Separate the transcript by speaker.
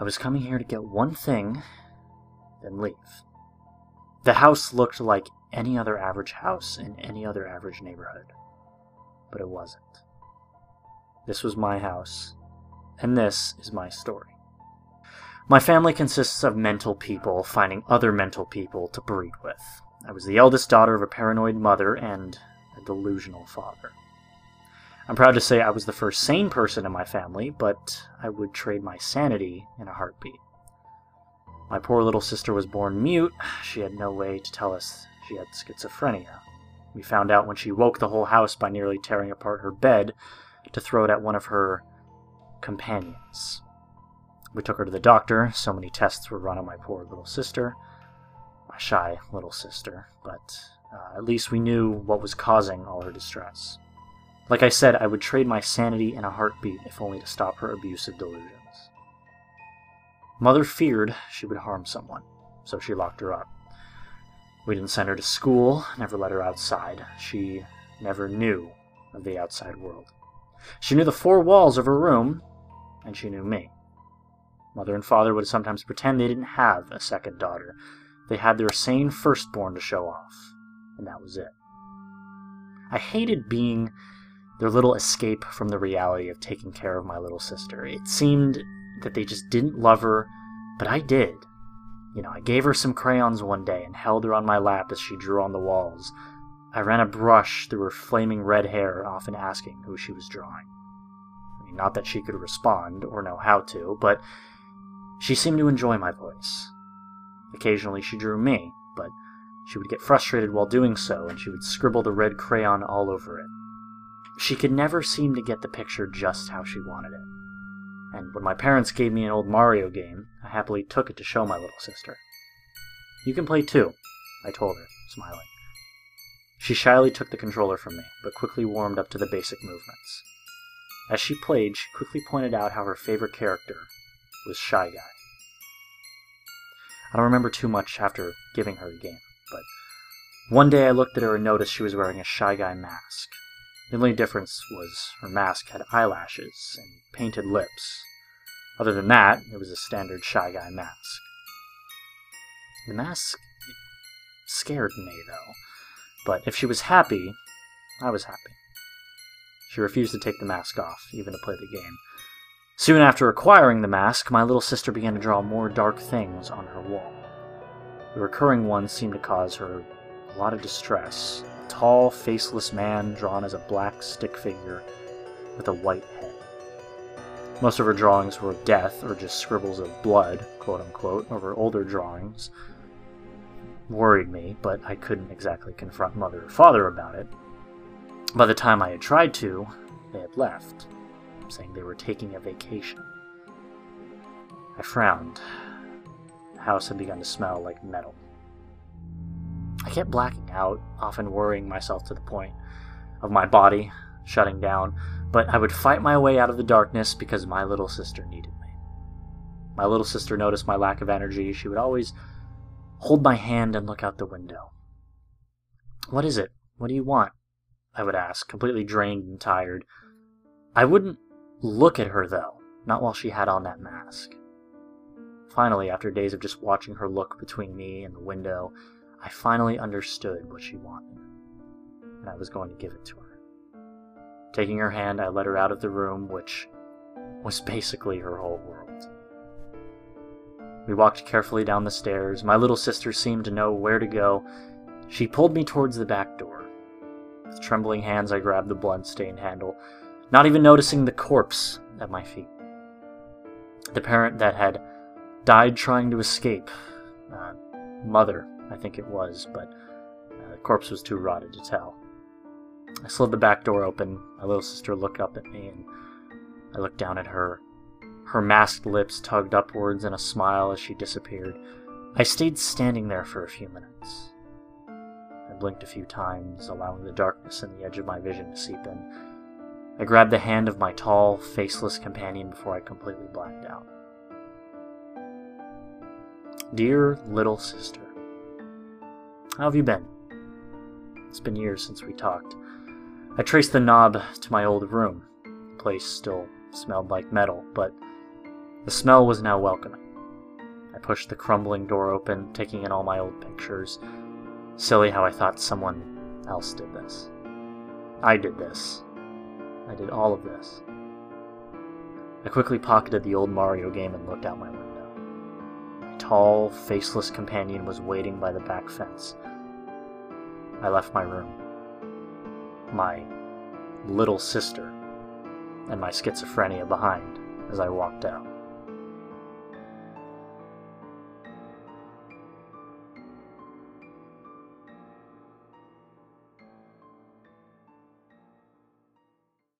Speaker 1: I was coming here to get one thing, then leave. The house looked like any other average house in any other average neighborhood, but it wasn't. This was my house, and this is my story. My family consists of mental people finding other mental people to breed with. I was the eldest daughter of a paranoid mother and a delusional father. I'm proud to say I was the first sane person in my family, but I would trade my sanity in a heartbeat. My poor little sister was born mute. She had no way to tell us she had schizophrenia. We found out when she woke the whole house by nearly tearing apart her bed to throw it at one of her companions. We took her to the doctor. So many tests were run on my poor little sister, my shy little sister, but uh, at least we knew what was causing all her distress. Like I said, I would trade my sanity in a heartbeat if only to stop her abusive delusions. Mother feared she would harm someone, so she locked her up. We didn't send her to school, never let her outside. She never knew of the outside world. She knew the four walls of her room, and she knew me. Mother and father would sometimes pretend they didn't have a second daughter. They had their sane firstborn to show off, and that was it. I hated being their little escape from the reality of taking care of my little sister. It seemed that they just didn't love her, but I did. You know, I gave her some crayons one day and held her on my lap as she drew on the walls. I ran a brush through her flaming red hair, often asking who she was drawing. I mean, not that she could respond or know how to, but she seemed to enjoy my voice. Occasionally she drew me, but she would get frustrated while doing so, and she would scribble the red crayon all over it. She could never seem to get the picture just how she wanted it. And when my parents gave me an old Mario game, I happily took it to show my little sister. You can play too, I told her, smiling. She shyly took the controller from me, but quickly warmed up to the basic movements. As she played, she quickly pointed out how her favorite character was Shy Guy. I don't remember too much after giving her the game, but one day I looked at her and noticed she was wearing a Shy Guy mask. The only difference was her mask had eyelashes and painted lips. Other than that, it was a standard Shy Guy mask. The mask scared me, though. But if she was happy, I was happy. She refused to take the mask off, even to play the game. Soon after acquiring the mask, my little sister began to draw more dark things on her wall. The recurring ones seemed to cause her a lot of distress, tall, faceless man drawn as a black stick figure with a white head. Most of her drawings were of death or just scribbles of blood, quote unquote, over older drawings. Worried me, but I couldn't exactly confront mother or father about it. By the time I had tried to, they had left, saying they were taking a vacation. I frowned. The house had begun to smell like metal. I kept blacking out, often worrying myself to the point of my body shutting down, but I would fight my way out of the darkness because my little sister needed me. My little sister noticed my lack of energy. She would always hold my hand and look out the window. What is it? What do you want? I would ask, completely drained and tired. I wouldn't look at her, though, not while she had on that mask. Finally, after days of just watching her look between me and the window, I finally understood what she wanted, and I was going to give it to her. Taking her hand, I led her out of the room, which was basically her whole world. We walked carefully down the stairs. My little sister seemed to know where to go. She pulled me towards the back door. With trembling hands, I grabbed the blood-stained handle, not even noticing the corpse at my feet. The parent that had died trying to escape. Uh, mother I think it was, but uh, the corpse was too rotted to tell. I slid the back door open. My little sister looked up at me, and I looked down at her. Her masked lips tugged upwards in a smile as she disappeared. I stayed standing there for a few minutes. I blinked a few times, allowing the darkness in the edge of my vision to seep in. I grabbed the hand of my tall, faceless companion before I completely blacked out. Dear little sister, how have you been? It's been years since we talked. I traced the knob to my old room. The place still smelled like metal, but The smell was now welcoming. I pushed the crumbling door open, taking in all my old pictures. Silly how I thought someone else did this. I did this. I did all of this. I quickly pocketed the old Mario game and looked out my window. Tall, faceless companion was waiting by the back fence. I left my room. My little sister and my schizophrenia behind as I walked out.